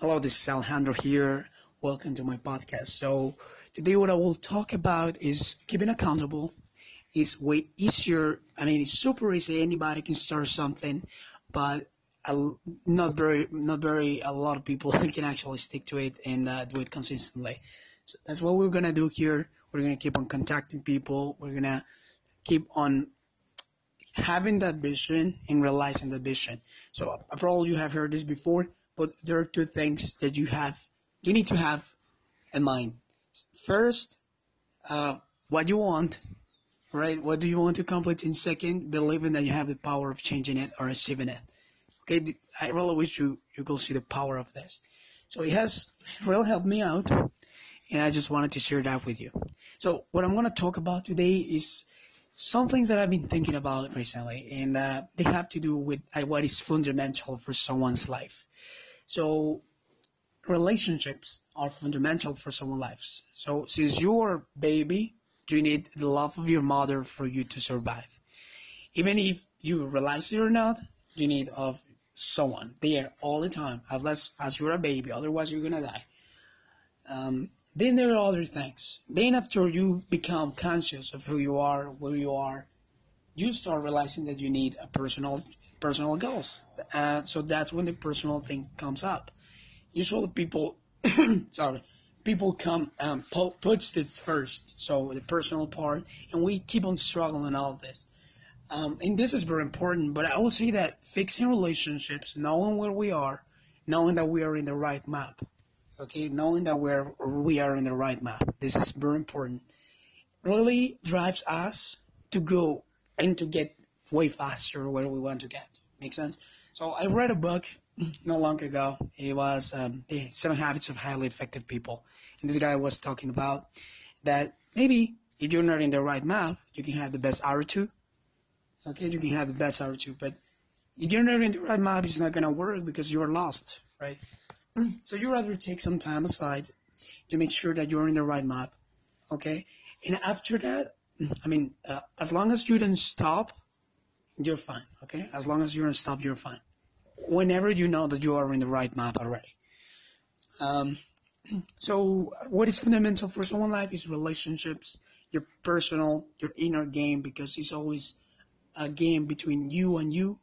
Hello, this is Alejandro here. Welcome to my podcast. So, today what I will talk about is keeping accountable. It's way easier. I mean, it's super easy. Anybody can start something, but not very, not very. A lot of people can actually stick to it and uh, do it consistently. So that's what we're gonna do here. We're gonna keep on contacting people. We're gonna keep on having that vision and realizing that vision. So, probably you have heard this before but there are two things that you have you need to have in mind. First, uh, what you want, right? What do you want to accomplish? In second, believing that you have the power of changing it or achieving it. Okay, I really wish you you could see the power of this. So it has really helped me out, and I just wanted to share that with you. So what I'm gonna talk about today is some things that I've been thinking about recently, and uh, they have to do with uh, what is fundamental for someone's life. So relationships are fundamental for someone's lives. So since you're a baby, you need the love of your mother for you to survive. Even if you realize it or not, you need of someone there all the time, unless as you're a baby, otherwise you're gonna die. Um, then there are other things. Then after you become conscious of who you are, where you are, you start realizing that you need a personal personal goals. Uh, so that's when the personal thing comes up. Usually people, sorry, people come um, po- puts this first. So the personal part, and we keep on struggling all this. Um, and this is very important. But I will say that fixing relationships, knowing where we are, knowing that we are in the right map, okay, knowing that we're we are in the right map. This is very important. Really drives us to go and to get way faster where we want to get. Make sense? So I read a book not long ago. It was um, Seven Habits of Highly Effective People, and this guy was talking about that maybe if you're not in the right map, you can have the best hour attitude. Okay, you can have the best hour attitude, but if you're not in the right map, it's not gonna work because you're lost, right? So you rather take some time aside to make sure that you're in the right map, okay? And after that, I mean, uh, as long as you don't stop you're fine. Okay, as long as you're not stop, you're fine. Whenever you know that you are in the right map already. Um, so what is fundamental for someone's life is relationships, your personal, your inner game, because it's always a game between you and you.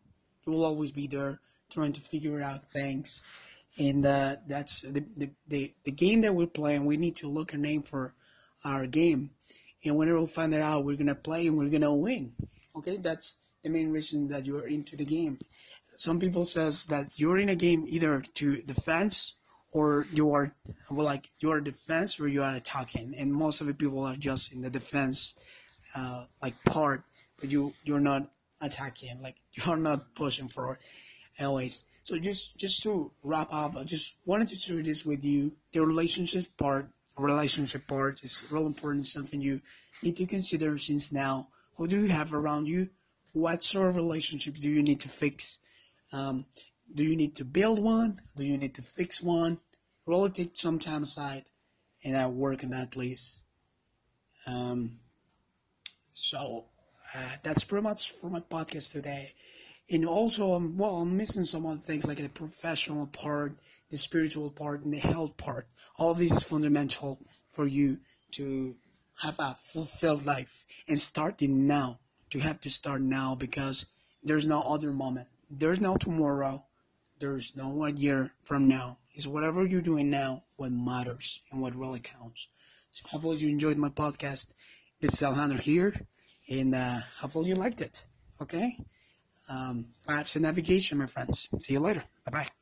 You will always be there trying to figure out things. And uh, that's the, the, the, the game that we're playing. We need to look a name for our game. And whenever we find that out, we're going to play and we're going to win. Okay, that's the main reason that you're into the game. Some people says that you're in a game either to defense or you are well, like you are defense or you are attacking, and most of the people are just in the defense, uh, like part, but you you're not attacking, like you're not pushing forward. Anyways, so just just to wrap up, I just wanted to share this with you. The relationships part, relationship part is real important. Something you need to consider since now. Who do you have around you? What sort of relationship do you need to fix? Um, do you need to build one? Do you need to fix one? Really take some time aside and uh, work in that, place. Um, so uh, that's pretty much for my podcast today. And also, well, I'm missing some other things like the professional part, the spiritual part, and the health part. All this is fundamental for you to have a fulfilled life and starting now you have to start now because there's no other moment. There's no tomorrow. There's no one year from now. It's whatever you're doing now what matters and what really counts. So hopefully you enjoyed my podcast. Is Alejandro here, and uh, hopefully you liked it. Okay? Um, perhaps a navigation, my friends. See you later. Bye bye.